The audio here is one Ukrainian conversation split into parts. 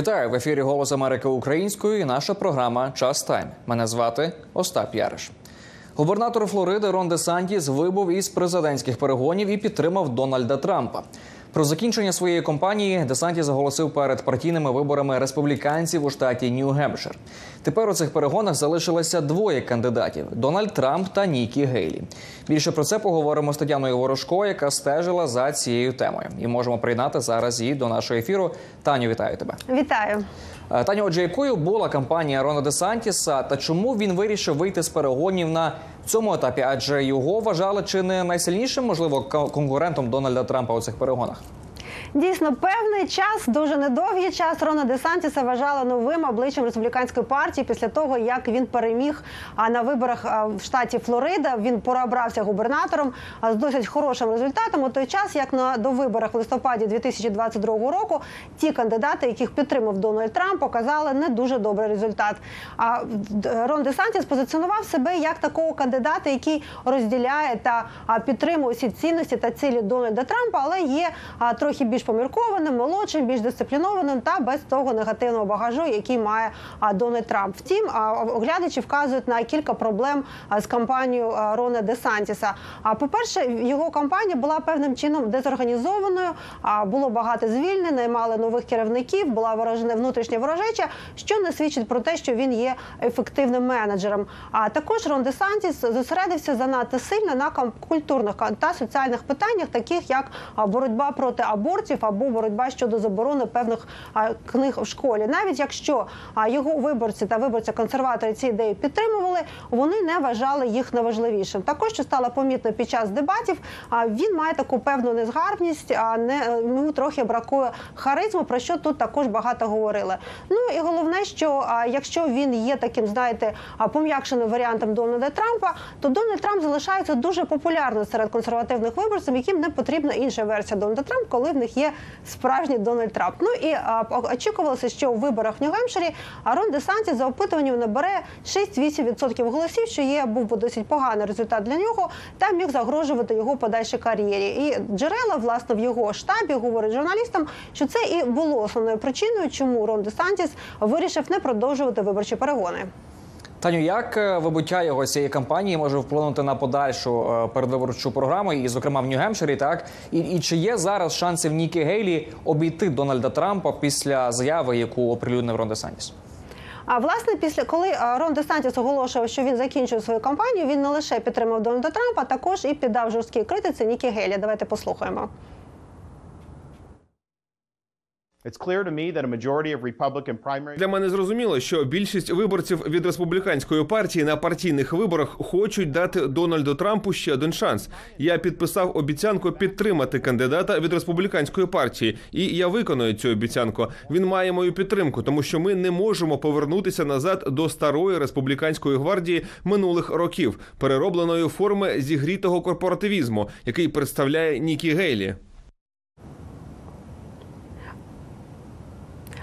Вітаю в ефірі Голос Америки українською. і Наша програма Час Тайм. Мене звати Остап Яриш. Губернатор Флориди Рон Де Сантіс вибув із президентських перегонів і підтримав Дональда Трампа. Про закінчення своєї компанії Десанті заголосив перед партійними виборами республіканців у штаті Нью-Гемпшир. Тепер у цих перегонах залишилося двоє кандидатів: Дональд Трамп та Нікі Гейлі. Більше про це поговоримо з Тетяною Ворожко, яка стежила за цією темою. І можемо приєднати зараз її до нашого ефіру. Таню, вітаю тебе. Вітаю. Е, Таню, отже, якою була кампанія Рона Де Сантіса та чому він вирішив вийти з перегонів на цьому етапі? Адже його вважали чи не найсильнішим, можливо, конкурентом Дональда Трампа у цих перегонах? Дійсно, певний час, дуже недовгий час Рона Десантіса вважали новим обличчям республіканської партії після того, як він переміг на виборах в штаті Флорида. Він переобрався губернатором з досить хорошим результатом. У той час, як на до виборах в листопаді 2022 року, ті кандидати, яких підтримав Дональд Трамп, показали не дуже добрий результат. А Рон Десантіс позиціонував себе як такого кандидата, який розділяє та підтримує всі цінності та цілі Дональда Трампа, але є трохи більш більш поміркованим, молодшим, більш дисциплінованим та без того негативного багажу, який має Дональд Трамп. Втім, оглядачі вказують на кілька проблем з кампанією Рона Десантіса. А по перше, його кампанія була певним чином дезорганізованою. було багато звільнень, наймали нових керівників, була ворожена внутрішня ворожеча, що не свідчить про те, що він є ефективним менеджером. А також Рон Десантіс зосередився занадто сильно на культурних та соціальних питаннях, таких як боротьба проти абортів, курсів або боротьба щодо заборони певних книг в школі. Навіть якщо його виборці та виборці консерватори ці ідеї підтримували, вони не вважали їх найважливішим. Також що стало помітно під час дебатів, він має таку певну незгарбність, а не йому трохи бракує харизму, про що тут також багато говорили. Ну і головне, що якщо він є таким, знаєте, пом'якшеним варіантом Дональда Трампа, то Дональд Трамп залишається дуже популярним серед консервативних виборців, яким не потрібна інша версія Дональда Трампа, коли в них є є справжній Дональд Трамп. Ну і а, очікувалося, що у виборах в Нью-Гемпширі Рон Десанті за опитуванням набере 6-8% голосів, що є був би досить поганий результат для нього, та міг загрожувати його подальшій кар'єрі. І джерела власне в його штабі говорить журналістам, що це і було основною причиною, чому Рон Десантіс вирішив не продовжувати виборчі перегони. Таню, як е, вибуття його цієї кампанії може вплинути на подальшу е, передвиборчу програму, і, зокрема, в Нью-Гемпширі, так і, і чи є зараз шанси в Нікі Гейлі обійти Дональда Трампа після заяви, яку оприлюднив Рон Десантіс? А власне, після коли Рон Десантіс оголошував, що він закінчує свою кампанію, він не лише підтримав Дональда Трампа, а також і піддав жорсткій критиці Нікі Гейлі. Давайте послухаємо. Для мене зрозуміло, що більшість виборців від республіканської партії на партійних виборах хочуть дати Дональду Трампу ще один шанс. Я підписав обіцянку підтримати кандидата від республіканської партії, і я виконую цю обіцянку. Він має мою підтримку, тому що ми не можемо повернутися назад до старої республіканської гвардії минулих років, переробленої форми зігрітого корпоративізму, який представляє Нікі Гейлі.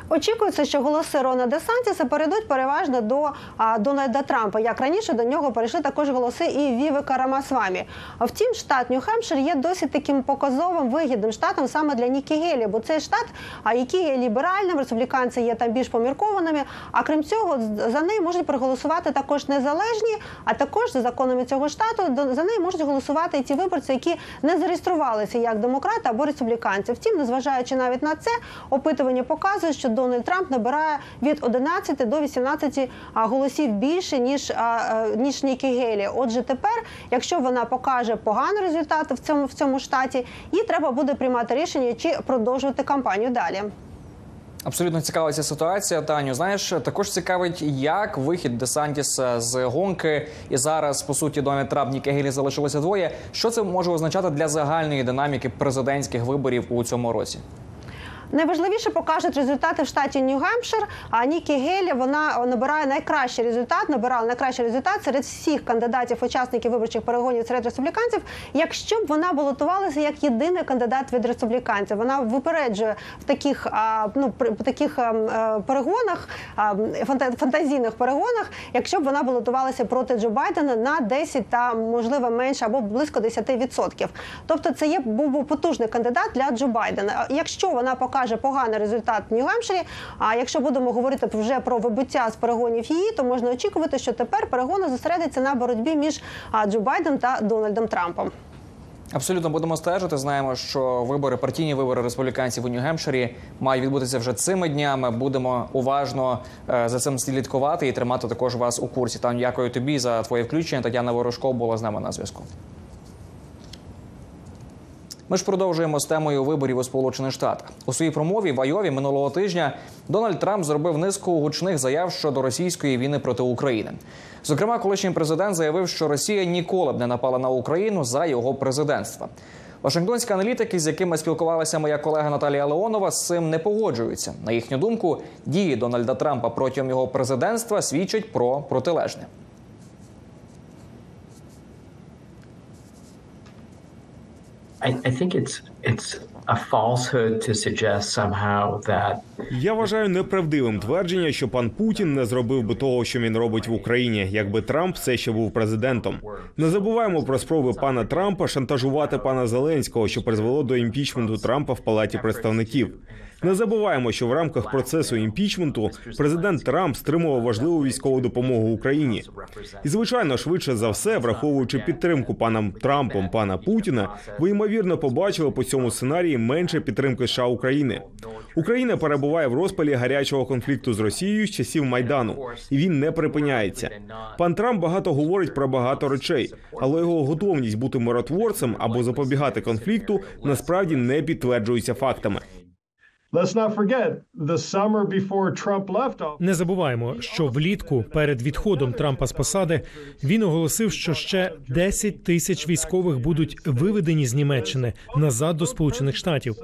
Очікується, що голоси Рона Десантіса перейдуть переважно до а, Дональда Трампа. Як раніше до нього перейшли також голоси і Віви Карамасвамі. Втім, штат Нью-Хемпшир є досить таким показовим вигідним штатом саме для Нікі Гелі, бо це штат, а який є ліберальним, республіканці є там більш поміркованими. А крім цього, за неї можуть проголосувати також незалежні, а також за законами цього штату за неї можуть голосувати і ті виборці, які не зареєструвалися як демократи або республіканці. Втім, незважаючи навіть на це, опитування показує, що Дональд Трамп набирає від 11 до 18 голосів більше ніж ніж Нікі Гейлі. Отже, тепер, якщо вона покаже поганий результат в цьому в цьому штаті, їй треба буде приймати рішення чи продовжувати кампанію далі. Абсолютно цікава ця ситуація. Таню, знаєш, також цікавить, як вихід Десантіса з гонки, і зараз по суті Дональд Трамп Нікі Гейлі залишилося двоє. Що це може означати для загальної динаміки президентських виборів у цьому році? Найважливіше покажуть результати в штаті Нью-Гемпшир. А Нікі Гелі вона набирає найкращий результат, набирала найкращий результат серед всіх кандидатів, учасників виборчих перегонів серед республіканців. Якщо б вона балотувалася як єдиний кандидат від республіканців, вона випереджує в таких ну в таких ем, е, перегонах, фантазійних перегонах, якщо б вона балотувалася проти Джо Байдена на 10 та можливо менше або близько 10%. Тобто, це є був потужний кандидат для Джо Байдена. Якщо вона покаже покаже поганий результат в Нью-Гемпширі. А якщо будемо говорити вже про вибуття з перегонів її, то можна очікувати, що тепер перегони зосередяться на боротьбі між Джо Байденом та Дональдом Трампом. Абсолютно будемо стежити. Знаємо, що вибори, партійні вибори республіканців у Нью-Гемпширі мають відбутися вже цими днями. Будемо уважно е, за цим слідкувати і тримати також вас у курсі. Там дякую тобі за твоє включення. Тетяна Ворожко була з нами на зв'язку. Ми ж продовжуємо з темою виборів у Сполучених Штатах. У своїй промові в Айові минулого тижня Дональд Трамп зробив низку гучних заяв щодо російської війни проти України. Зокрема, колишній президент заявив, що Росія ніколи б не напала на Україну за його президентства. Вашингтонські аналітики, з якими спілкувалася моя колега Наталія Леонова, з цим не погоджуються. На їхню думку, дії Дональда Трампа протягом його президентства свідчать про протилежне. Я вважаю неправдивим твердження, що пан Путін не зробив би того, що він робить в Україні, якби Трамп все ще був президентом. Не забуваємо про спроби пана Трампа шантажувати пана Зеленського, що призвело до імпічменту Трампа в палаті представників. Не забуваємо, що в рамках процесу імпічменту президент Трамп стримував важливу військову допомогу Україні. І звичайно, швидше за все, враховуючи підтримку паном Трампом пана Путіна, ви ймовірно побачили по цьому сценарії менше підтримки США України. Україна перебуває в розпалі гарячого конфлікту з Росією з часів майдану, і він не припиняється. Пан Трамп багато говорить про багато речей, але його готовність бути миротворцем або запобігати конфлікту насправді не підтверджується фактами. Не забуваємо, що влітку перед відходом Трампа з посади він оголосив, що ще 10 тисяч військових будуть виведені з Німеччини назад до Сполучених Штатів.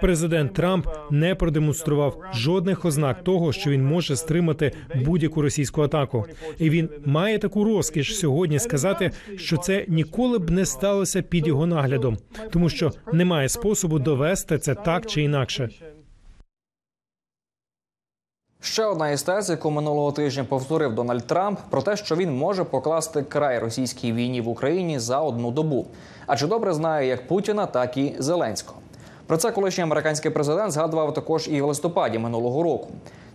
Президент Трамп не продемонстрував жодних ознак того, що він може стримати будь-яку російську атаку. І він має таку розкіш сьогодні сказати, що це ніколи б не сталося під його наглядом, тому що немає способу довести це так чи інакше. Ще одна із тез, яку минулого тижня повторив Дональд Трамп, про те, що він може покласти край російській війні в Україні за одну добу. Адже добре знає як Путіна, так і Зеленського. Про це колишній американський президент згадував також і в листопаді минулого року.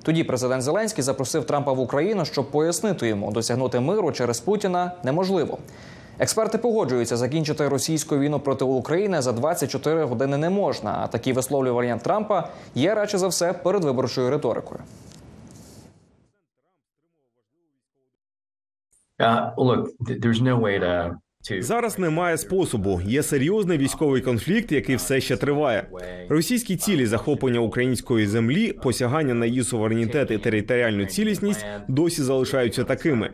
Тоді президент Зеленський запросив Трампа в Україну, щоб пояснити йому, досягнути миру через Путіна неможливо. Експерти погоджуються, закінчити російську війну проти України за 24 години не можна. А такі висловлювання Трампа є радше за все передвиборчою риторикою. Uh, look, th- there's no way to to Зараз немає способу. Є серйозний військовий конфлікт, який все ще триває. Російські цілі захоплення української землі, посягання на її суверенітет і територіальну цілісність досі залишаються такими.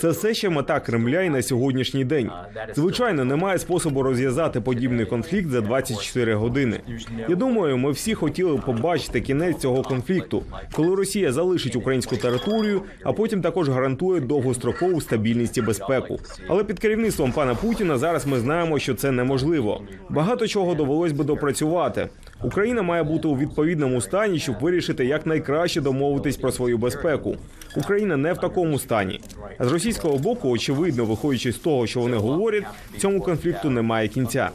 Це все ще мета Кремля і на сьогоднішній день. Звичайно, немає способу розв'язати подібний конфлікт за 24 години. Я думаю, ми всі хотіли побачити кінець цього конфлікту, коли Росія залишить українську територію, а потім також гарантує довгострокову стабільність і безпеку. Але під керівництвом пана Путіна зараз ми знаємо, що це неможливо. Багато чого довелось би допрацювати. Україна має бути у відповідному стані, щоб вирішити як найкраще домовитись про свою безпеку. Україна не в такому стані. А з російського боку, очевидно, виходячи з того, що вони говорять, цьому конфлікту немає кінця.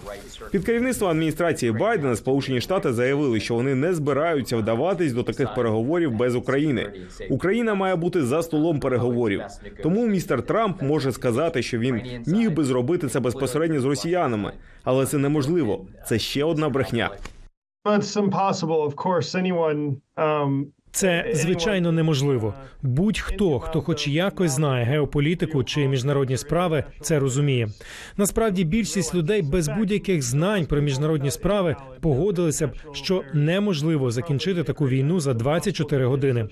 Під керівництвом адміністрації Байдена Сполучені Штати заявили, що вони не збираються вдаватись до таких переговорів без України. Україна має бути за столом переговорів. Тому містер Трамп може сказати, що він міг би зробити це безпосередньо з росіянами, але це неможливо. Це ще одна брехня. It's impossible, of um, Це звичайно неможливо. Будь-хто, хто хоч якось знає геополітику чи міжнародні справи, це розуміє. Насправді більшість людей без будь-яких знань про міжнародні справи погодилися б, що неможливо закінчити таку війну за 24 години.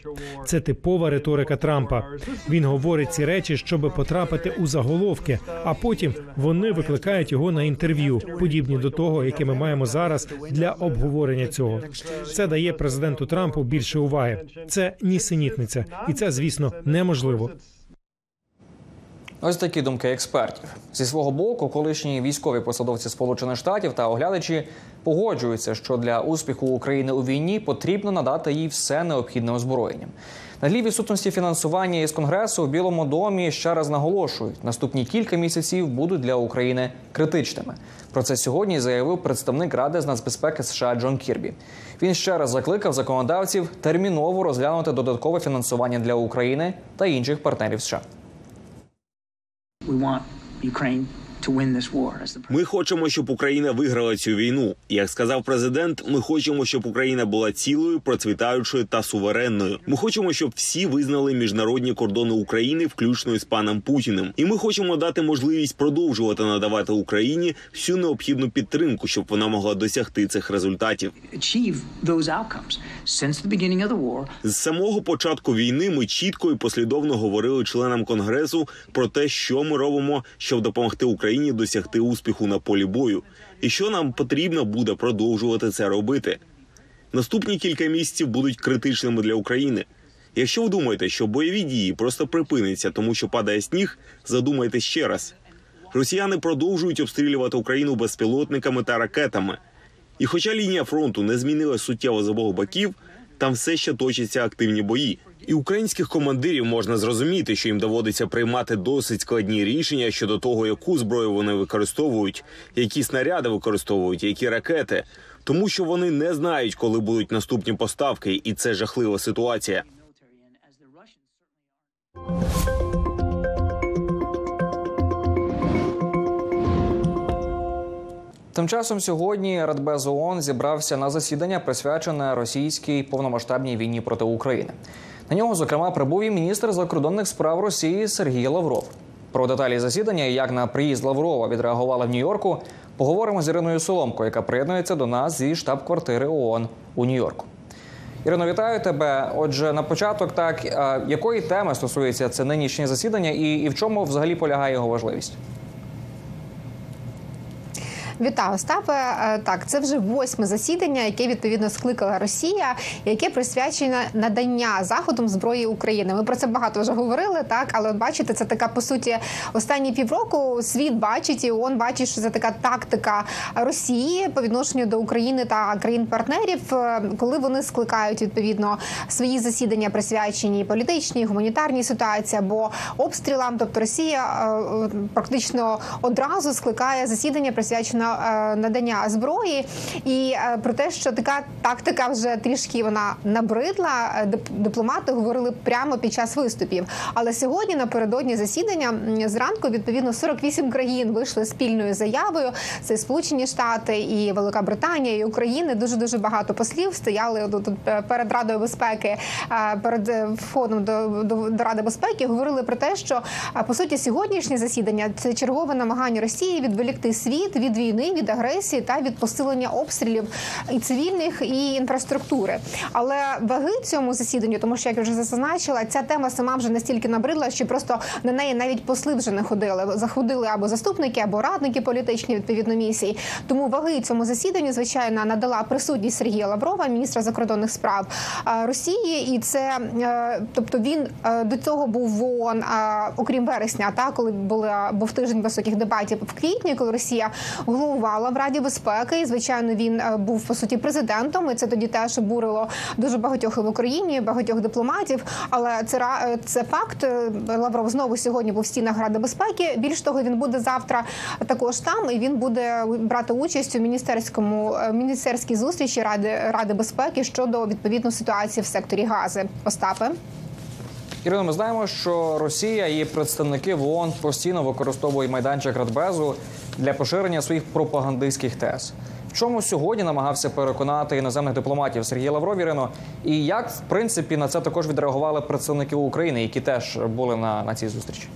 Це типова риторика Трампа. Він говорить ці речі, щоб потрапити у заголовки, а потім вони викликають його на інтерв'ю, подібні до того, яке ми маємо зараз для обговорення цього. Це дає президенту Трампу більше уваги. Це нісенітниця, і це, звісно, неможливо. Ось такі думки експертів. Зі свого боку, колишні військові посадовці Сполучених Штатів та оглядачі погоджуються, що для успіху України у війні потрібно надати їй все необхідне озброєння. На тлі відсутності фінансування із конгресу у Білому домі ще раз наголошують: наступні кілька місяців будуть для України критичними. Про це сьогодні заявив представник Ради з нацбезпеки США Джон Кірбі. Він ще раз закликав законодавців терміново розглянути додаткове фінансування для України та інших партнерів США. Ми хочемо, щоб Україна виграла цю війну. Як сказав президент, ми хочемо, щоб Україна була цілою, процвітаючою та суверенною. Ми хочемо, щоб всі визнали міжнародні кордони України, включно із паном Путіним. І ми хочемо дати можливість продовжувати надавати Україні всю необхідну підтримку, щоб вона могла досягти цих результатів. З самого початку війни ми чітко і послідовно говорили членам конгресу про те, що ми робимо, щоб допомогти Україні досягти успіху на полі бою, і що нам потрібно буде продовжувати це робити. Наступні кілька місяців будуть критичними для України. Якщо ви думаєте, що бойові дії просто припиняться, тому що падає сніг, задумайте ще раз. Росіяни продовжують обстрілювати Україну безпілотниками та ракетами. І хоча лінія фронту не змінилась суттєво з обох боків, там все ще точаться активні бої. І українських командирів можна зрозуміти, що їм доводиться приймати досить складні рішення щодо того, яку зброю вони використовують, які снаряди використовують, які ракети, тому що вони не знають, коли будуть наступні поставки, і це жахлива ситуація. Тим часом сьогодні Радбез ООН зібрався на засідання, присвячене російській повномасштабній війні проти України. На нього, зокрема, прибув і міністр закордонних справ Росії Сергій Лавров. Про деталі засідання і як на приїзд Лаврова відреагували в Нью-Йорку, поговоримо з Іриною Соломко, яка приєднується до нас зі штаб-квартири ООН у Нью-Йорку. Ірино, вітаю тебе. Отже, на початок, так якої теми стосується це нинішнє засідання, і, і в чому взагалі полягає його важливість? Вітаю, Остапе. Е, Так, це вже восьме засідання, яке відповідно скликала Росія, яке присвячене надання заходом зброї України. Ми про це багато вже говорили, так але от бачите, це така по суті останні півроку. Світ бачить і ООН бачить, що це така тактика Росії по відношенню до України та країн-партнерів, е, коли вони скликають відповідно свої засідання, присвячені політичній, гуманітарній ситуації або обстрілам. Тобто Росія е, практично одразу скликає засідання, присвячене е, надання зброї, і е, про те, що така тактика вже трішки вона набридла. е, дип- Дипломати говорили прямо під час виступів. Але сьогодні напередодні засідання зранку відповідно 48 країн вийшли спільною заявою. Це Сполучені Штати, і Велика Британія, і України. Дуже дуже багато послів стояли тут перед Радою безпеки, перед входом до, до, до Ради безпеки. Говорили про те, що по суті сьогоднішнє засідання це чергове намагання Росії відволікти світ від війни, від агресії та від посилення обстрілів і цивільних і інфраструктури. Але ваги цьому засіданню, тому що як я вже зазначила, ця тема сама вже настільки набридла, що просто на неї навіть посли вже не ходили. Заходили або заступники, або радники політичні відповідно місії. Тому ваги цьому засіданню, звичайно, надала присутність Сергія Лаврова, міністра закордонних справ Росії, і це е, тобто він е, до цього був в ООН, окрім вересня, та коли була був тиждень високих дебатів в квітні, коли Росія головувала в Раді безпеки. І звичайно, він е, був по суті президентом. І це тоді теж обурило дуже багатьох і в Україні, багатьох дипломатів. Але це е, це факт. Е, Лавров знову сьогодні був в стінах Ради безпеки. Більш того, він буде завтра також там, і він буде брати участь у міністерському міністерській зустрічі Ради Ради безпеки щодо відповідно ситуації в секторі Гази. Остапе. Ірино, ми знаємо, що Росія і представники в ООН постійно використовують майданчик Радбезу для поширення своїх пропагандистських тез. В чому сьогодні намагався переконати іноземних дипломатів Сергій Лавров Ірино, і як в принципі на це також відреагували представники України, які теж були на, на цій зустрічі?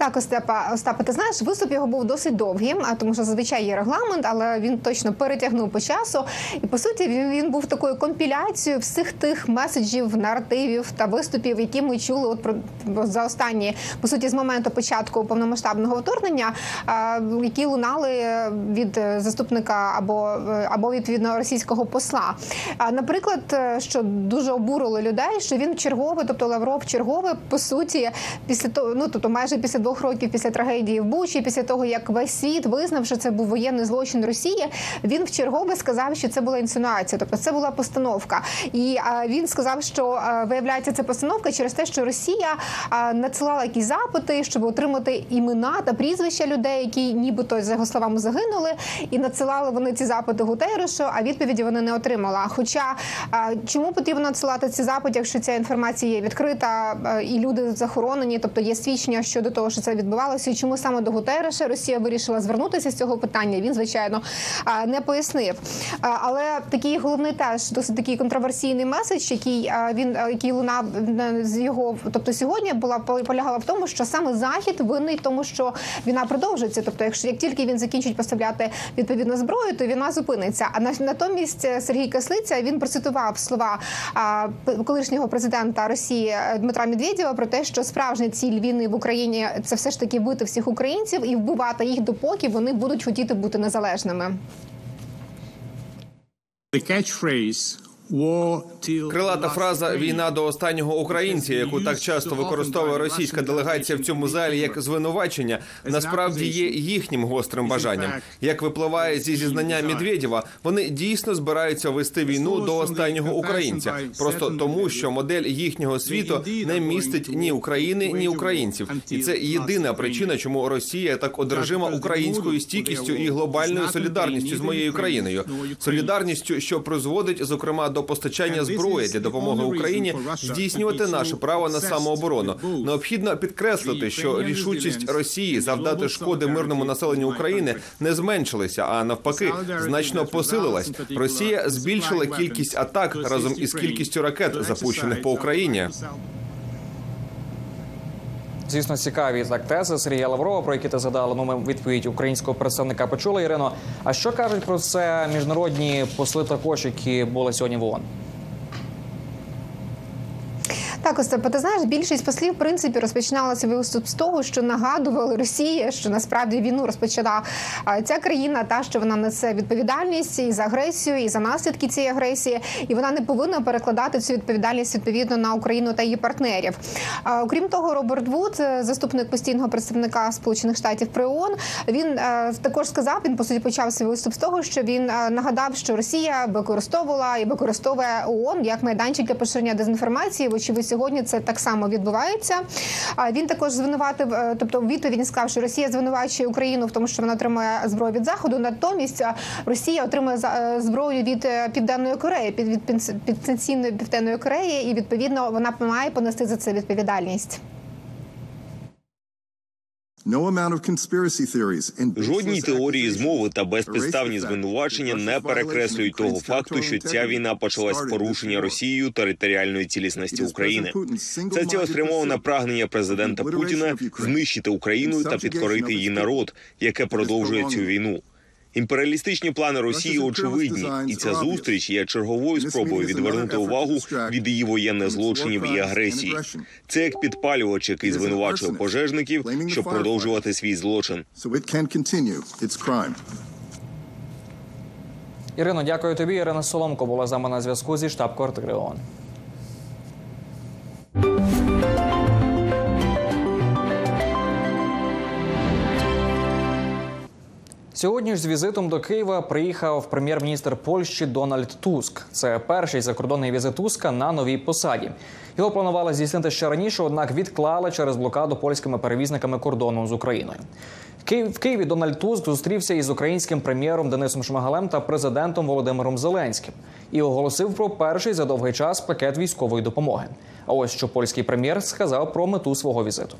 Так, Остапа, Остапа, ти знаєш, виступ його був досить довгим, а тому що зазвичай є регламент, але він точно перетягнув по часу. І по суті, він, він був такою компіляцією всіх тих меседжів, наративів та виступів, які ми чули от про за останні по суті з моменту початку повномасштабного вторгнення, які лунали від е, заступника або е, або відповідно російського посла. А наприклад, е, що дуже обурило людей, що він чергове, тобто Лавров чергове, по суті, після того, ну тобто майже після двох років після трагедії в Бучі, після того як весь світ визнав, що це був воєнний злочин Росії, він в чергове сказав, що це була інсинуація, тобто це була постановка. І він сказав, що виявляється це постановка через те, що Росія надсилала якісь запити, щоб отримати імена та прізвища людей, які нібито за його словами загинули, і надсилали вони ці запити Гутеррешу, а відповіді вони не отримала. Хоча чому потрібно надсилати ці запити, якщо ця інформація є відкрита і люди захоронені, тобто є свідчення щодо того, що це відбувалося, і чому саме до Гутерреша Росія вирішила звернутися з цього питання? Він звичайно не пояснив. Але такий головний теж досить такий контроверсійний меседж, який він який лунав е, з його, тобто сьогодні була полягала в тому, що саме захід винний тому, що війна продовжується. Тобто, якщо як тільки він закінчить поставляти відповідну зброю, то війна зупиниться. А на- натомість е, Сергій Кислиця він процитував слова колишнього президента Росії е, Дмитра Медведєва про те, що справжня ціль війни в Україні це все ж таки бити всіх українців і вбивати їх допоки вони будуть хотіти бути незалежними. The catchphrase Крилата фраза Війна до останнього українця, яку так часто використовує російська делегація в цьому залі як звинувачення, насправді є їхнім гострим бажанням. Як випливає зі зізнання Медведєва, вони дійсно збираються вести війну до останнього українця, просто тому, що модель їхнього світу не містить ні України, ні українців, і це єдина причина, чому Росія так одержима українською стійкістю і глобальною солідарністю з моєю країною. Солідарністю, що призводить зокрема до постачання зброї для допомоги Україні здійснювати наше право на самооборону. Необхідно підкреслити, що рішучість Росії завдати шкоди мирному населенню України не зменшилася, а навпаки, значно посилилась. Росія збільшила кількість атак разом із кількістю ракет, запущених по Україні. Звісно, цікаві так тези Сергія Лаврова, про які ти згадала. Ну, ми відповідь українського представника почули, Ірино. А що кажуть про це міжнародні посли також, які були сьогодні в ООН? Так, Остапе, ти знаєш, більшість послів в принципі розпочинала свій виступ з того, що нагадували Росії, що насправді війну розпочала ця країна, та що вона несе відповідальність і за агресію, і за наслідки цієї агресії, і вона не повинна перекладати цю відповідальність відповідно на Україну та її партнерів. Окрім того, Роберт Вуд, е, заступник постійного представника Сполучених Штатів при ООН, він е, також сказав, він по суті почав свій виступ з того, що він е, нагадав, що Росія використовувала і використовує ООН як майданчик для поширення дезінформації. Вочевидь, сьогодні це так само відбувається. Він також звинуватив, е, тобто віто він сказав, що Росія звинувачує Україну в тому, що вона отримує зброю від заходу. Натомість Росія отримує е, зброю від е, південної Кореї, від підсанкційної південної Кореї, і відповідно вона має понести за це відповідальність. Жодні теорії змови та безпідставні звинувачення не перекреслюють того факту, що ця війна почалась з порушення. Росією територіальної цілісності України. Це цілеспрямоване прагнення президента Путіна знищити Україну та підкорити її народ, яке продовжує цю війну. Імперіалістичні плани Росії очевидні, і ця зустріч є черговою спробою відвернути увагу від її воєнних злочинів і агресії. Це як підпалювач, який звинувачує пожежників, щоб продовжувати свій злочин. Ірино, дякую тобі. Ірина Соломко була з нами на зв'язку зі штаб-квартири ООН. Сьогодні ж з візитом до Києва приїхав прем'єр-міністр Польщі Дональд Туск. Це перший закордонний візит Туска на новій посаді. Його планували здійснити ще раніше, однак відклали через блокаду польськими перевізниками кордону з Україною. В Києві Дональд Туск зустрівся із українським прем'єром Денисом Шмигалем та президентом Володимиром Зеленським і оголосив про перший за довгий час пакет військової допомоги. А ось що польський прем'єр сказав про мету свого візиту.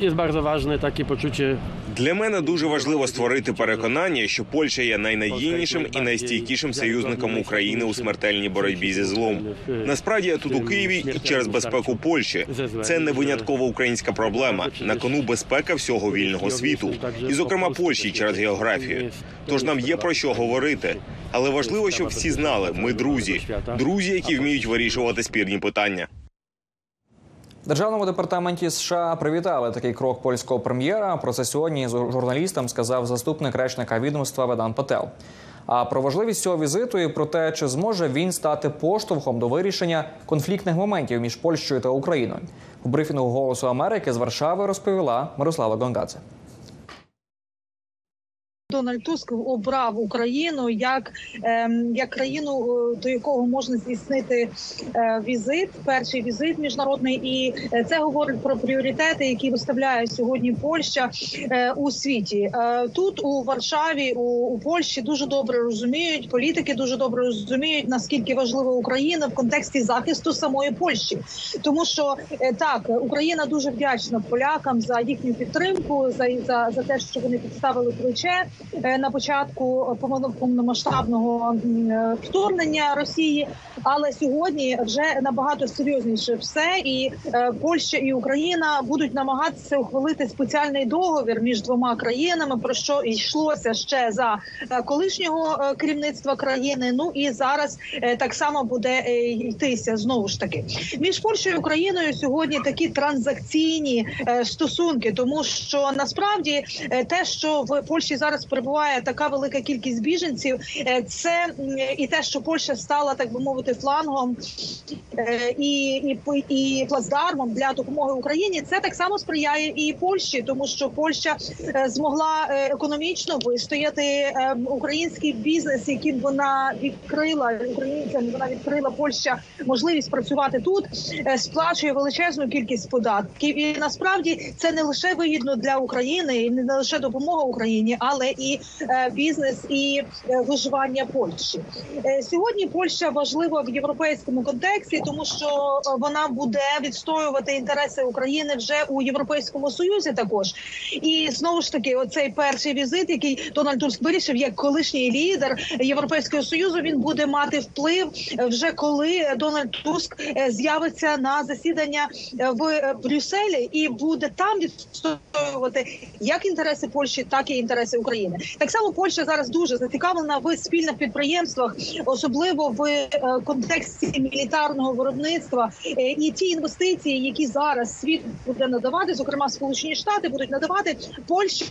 Jest bardzo ważne takie poczucie Для мене дуже важливо створити переконання, що Польща є найнадійнішим і найстійкішим союзником України у смертельній боротьбі зі злом. Насправді я тут у Києві і через безпеку Польщі. Це не винятково українська проблема. На кону безпека всього вільного світу, і зокрема Польщі через географію. Тож нам є про що говорити. Але важливо, щоб всі знали, ми друзі, друзі, які вміють вирішувати спірні питання. Державному департаменті США привітали такий крок польського прем'єра. Про це сьогодні з журналістам сказав заступник речника відомства Ведан Пател. А про важливість цього візиту і про те, чи зможе він стати поштовхом до вирішення конфліктних моментів між Польщею та Україною. У брифінгу Голосу Америки з Варшави розповіла Мирослава Гонгадзе. Дональд Туск обрав Україну як, ем, як країну, е, до якого можна здійснити е, візит, перший візит міжнародний, і е, це говорить про пріоритети, які виставляє сьогодні Польща у світі. Тут у Варшаві, у, у Польщі дуже добре розуміють, політики дуже добре розуміють наскільки важлива Україна в контексті захисту самої Польщі, тому що так Україна дуже вдячна полякам за їхню підтримку, за за, за те, що вони підставили плече на початку повно- повномасштабного е, вторгнення Росії. Але сьогодні вже набагато серйозніше все, і е, Польща і Україна будуть намагатися ухвалити спеціальний договір між двома країнами, про що йшлося ще за е, колишнього е, керівництва країни. Ну і зараз е, так само буде е, йтися знову ж таки між Польщею і Україною сьогодні такі транзакційні е, стосунки, тому що насправді е, те, що в Польщі зараз перебуває така велика кількість біженців, е, це і те, що Польща стала так би мовити флангом е, і, і, і плацдармом для допомоги Україні, це так само сприяє і Польщі, тому що Польща е, змогла економічно вистояти е, український бізнес, яким вона відкрила українцям. Вона відкрила Польща можливість працювати тут, сплачує величезну кількість податків. І насправді це не лише вигідно для України, і не лише допомога Україні, але і е, бізнес і е, виживання Польщі. Е, Сьогодні Польща важлива в європейському контексті, тому що вона буде відстоювати інтереси України вже у європейському союзі. Також і знову ж таки, оцей перший візит, який Дональд Туск вирішив, як колишній лідер Європейського союзу, він буде мати вплив вже коли Дональд Туск з'явиться на засідання в Брюсселі і буде там відстоювати як інтереси Польщі, так і інтереси України. Так само Польща зараз дуже зацікавлена в спільних підприємствах, особливо в е, контексті мілітарного виробництва. Е, І ті інвестиції, які зараз світ буде надавати, зокрема Сполучені Штати, будуть надавати Польщі.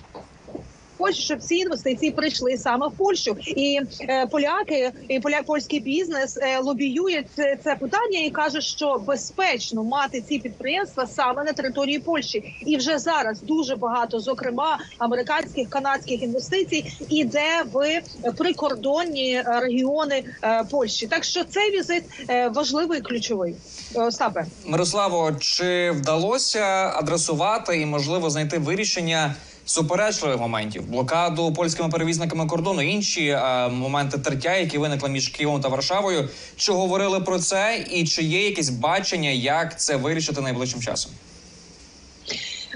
Хочу, щоб ці інвестиції прийшли саме в Польщу, і е, поляки і поля польський бізнес е, лобіює це, це питання і каже, що безпечно мати ці підприємства саме на території Польщі. І вже зараз дуже багато, зокрема американських канадських інвестицій, іде в прикордонні регіони е, Польщі. Так що цей візит е, важливий ключовий. Е, Остапе. Мирославо, чи вдалося адресувати і можливо знайти вирішення суперечливих моментів, блокаду польськими перевізниками кордону, інші е, моменти тертя, які виникли між Києвом та Варшавою? Чи говорили про це, і чи є якесь бачення, як це вирішити найближчим часом?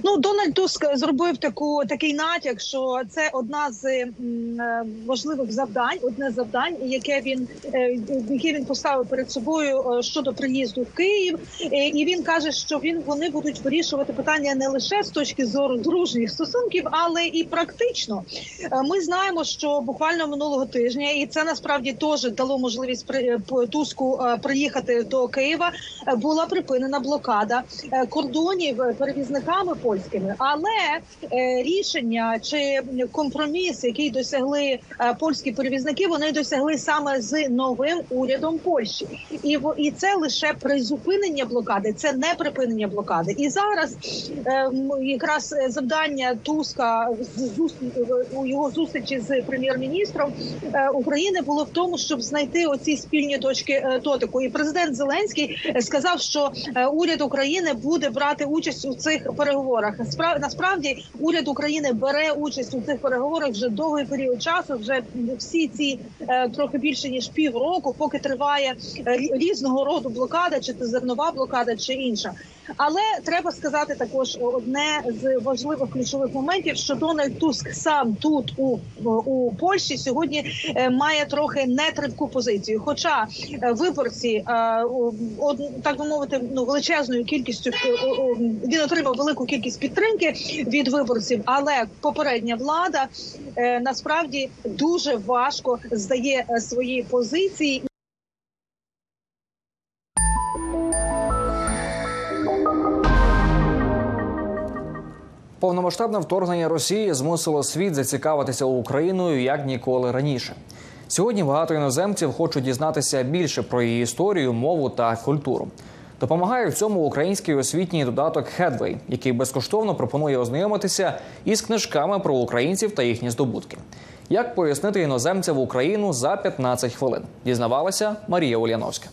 Ну, Дональд Туск зробив таку такий натяк, що це одна з м, е, важливих завдань, одне завдань, яке він е, яке він поставив перед собою е, щодо приїзду в Київ. І він каже, що він вони будуть вирішувати питання не лише з точки зору дружніх стосунків, але і практично. Ми знаємо, що буквально минулого тижня, і це насправді теж дало можливість при Туску приїхати до Києва. Була припинена блокада кордонів перевізниками польськими, але е, рішення чи компроміс, який досягли е, польські перевізники, вони досягли саме з новим урядом Польщі, і і це лише призупинення блокади, це не припинення блокади. І зараз е, якраз завдання Туска у його зустрічі з прем'єр-міністром України було в тому, щоб знайти оці спільні точки дотику. І президент Зеленський сказав, що уряд України буде брати участь у цих переговорах. Спра- насправді уряд України бере участь у цих переговорах вже довгий період часу. Вже всі ці е, трохи більше ніж півроку, поки триває е, рі- різного роду блокада, чи це зернова блокада, чи інша. Але треба сказати також одне з важливих ключових моментів, що Дональд Туск сам тут у у Польщі сьогодні е, має трохи нетривку позицію. Хоча е, виборці так би мовити, ну величезною кількістю він отримав велику кількість підтримки від виборців, але попередня влада насправді дуже важко здає свої позиції. Повномасштабне вторгнення Росії змусило світ зацікавитися Україною як ніколи раніше. Сьогодні багато іноземців хочуть дізнатися більше про її історію, мову та культуру. Допомагає в цьому український освітній додаток Headway, який безкоштовно пропонує ознайомитися із книжками про українців та їхні здобутки. Як пояснити іноземцям Україну за 15 хвилин? Дізнавалася Марія Ульяновська.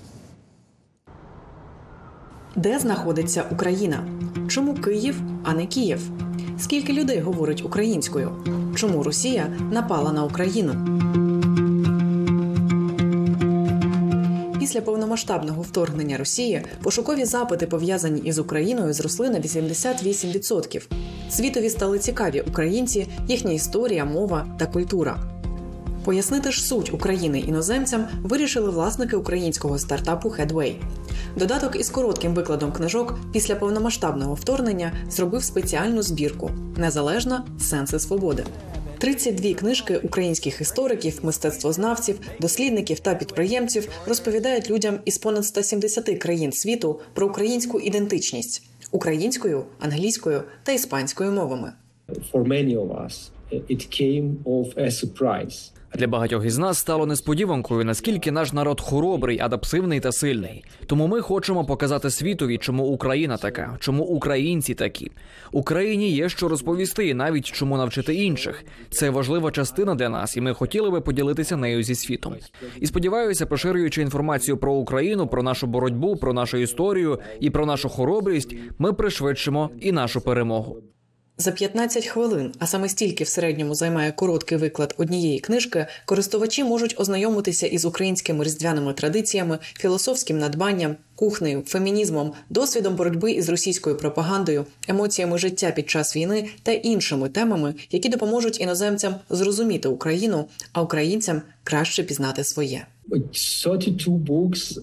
Де знаходиться Україна? Чому Київ, а не Київ? Скільки людей говорить українською? Чому Росія напала на Україну? Після повномасштабного вторгнення Росії пошукові запити, пов'язані із Україною, зросли на 88%. Світові стали цікаві українці, їхня історія, мова та культура. Пояснити ж суть України іноземцям вирішили власники українського стартапу Headway. Додаток із коротким викладом книжок після повномасштабного вторгнення зробив спеціальну збірку Незалежна сенси свободи. 32 книжки українських істориків, мистецтвознавців, дослідників та підприємців розповідають людям із понад 170 країн світу про українську ідентичність українською, англійською та іспанською мовами. For many of us, it came of a surprise. Для багатьох із нас стало несподіванкою, наскільки наш народ хоробрий, адаптивний та сильний. Тому ми хочемо показати світові, чому Україна така, чому українці такі. Україні є що розповісти, і навіть чому навчити інших. Це важлива частина для нас, і ми хотіли би поділитися нею зі світом. І сподіваюся, поширюючи інформацію про Україну, про нашу боротьбу, про нашу історію і про нашу хоробрість, ми пришвидшимо і нашу перемогу. За 15 хвилин, а саме стільки в середньому займає короткий виклад однієї книжки, користувачі можуть ознайомитися із українськими різдвяними традиціями, філософським надбанням, кухнею, фемінізмом, досвідом боротьби із російською пропагандою, емоціями життя під час війни та іншими темами, які допоможуть іноземцям зрозуміти Україну, а українцям краще пізнати своє. 32 books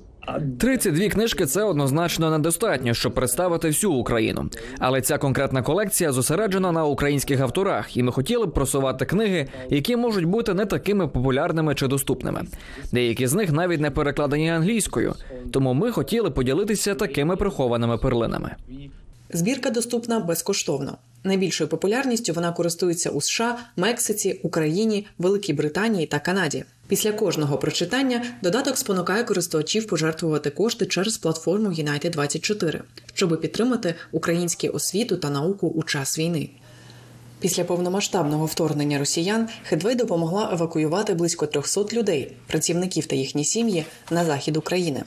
32 книжки це однозначно недостатньо, щоб представити всю Україну. Але ця конкретна колекція зосереджена на українських авторах, і ми хотіли б просувати книги, які можуть бути не такими популярними чи доступними. Деякі з них навіть не перекладені англійською, тому ми хотіли поділитися такими прихованими перлинами. Збірка доступна безкоштовно. Найбільшою популярністю вона користується у США, Мексиці, Україні, Великій Британії та Канаді. Після кожного прочитання додаток спонукає користувачів пожертвувати кошти через платформу United 24 щоб підтримати українську освіту та науку у час війни. Після повномасштабного вторгнення росіян Хедвей допомогла евакуювати близько 300 людей, працівників та їхні сім'ї на захід України.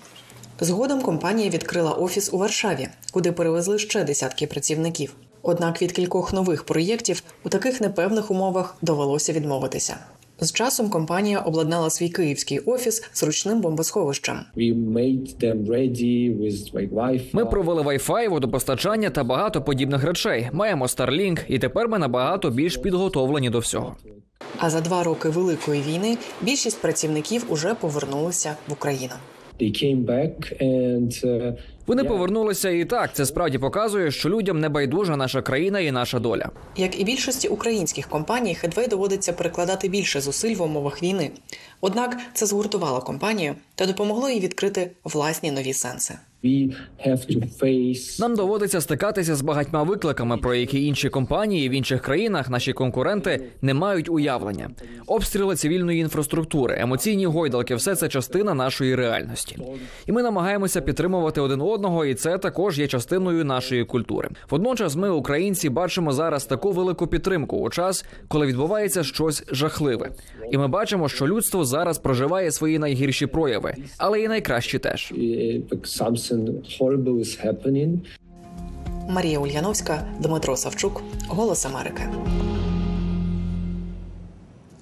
Згодом компанія відкрила офіс у Варшаві, куди перевезли ще десятки працівників. Однак від кількох нових проєктів у таких непевних умовах довелося відмовитися. З часом компанія обладнала свій київський офіс з ручним бомбосховищем. Ми провели Wi-Fi, водопостачання та багато подібних речей. Маємо Starlink, і тепер ми набагато більш підготовлені до всього. А за два роки великої війни більшість працівників уже повернулися в Україну. Вони повернулися, і так це справді показує, що людям не байдужа наша країна і наша доля. Як і більшості українських компаній, Хедвей доводиться перекладати більше зусиль в умовах війни. Однак це згуртувало компанію та допомогло їй відкрити власні нові сенси. Нам доводиться стикатися з багатьма викликами, про які інші компанії в інших країнах наші конкуренти не мають уявлення. Обстріли цивільної інфраструктури, емоційні гойдалки все це частина нашої реальності. І ми намагаємося підтримувати один одного, і це також є частиною нашої культури. Водночас, ми, українці, бачимо зараз таку велику підтримку у час, коли відбувається щось жахливе, і ми бачимо, що людство зараз проживає свої найгірші прояви, але і найкращі теж. Марія Ульяновська, Дмитро Савчук, Голос Америки.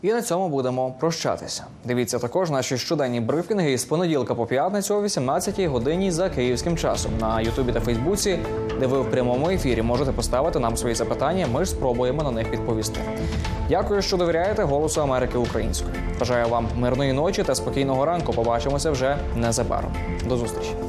І на цьому будемо прощатися. Дивіться також наші щоденні брифінги із понеділка по п'ятницю о 18-й годині за київським часом на Ютубі та Фейсбуці, де ви в прямому ефірі можете поставити нам свої запитання. Ми ж спробуємо на них відповісти. Дякую, що довіряєте Голосу Америки українською. Бажаю вам мирної ночі та спокійного ранку. Побачимося вже незабаром. До зустрічі.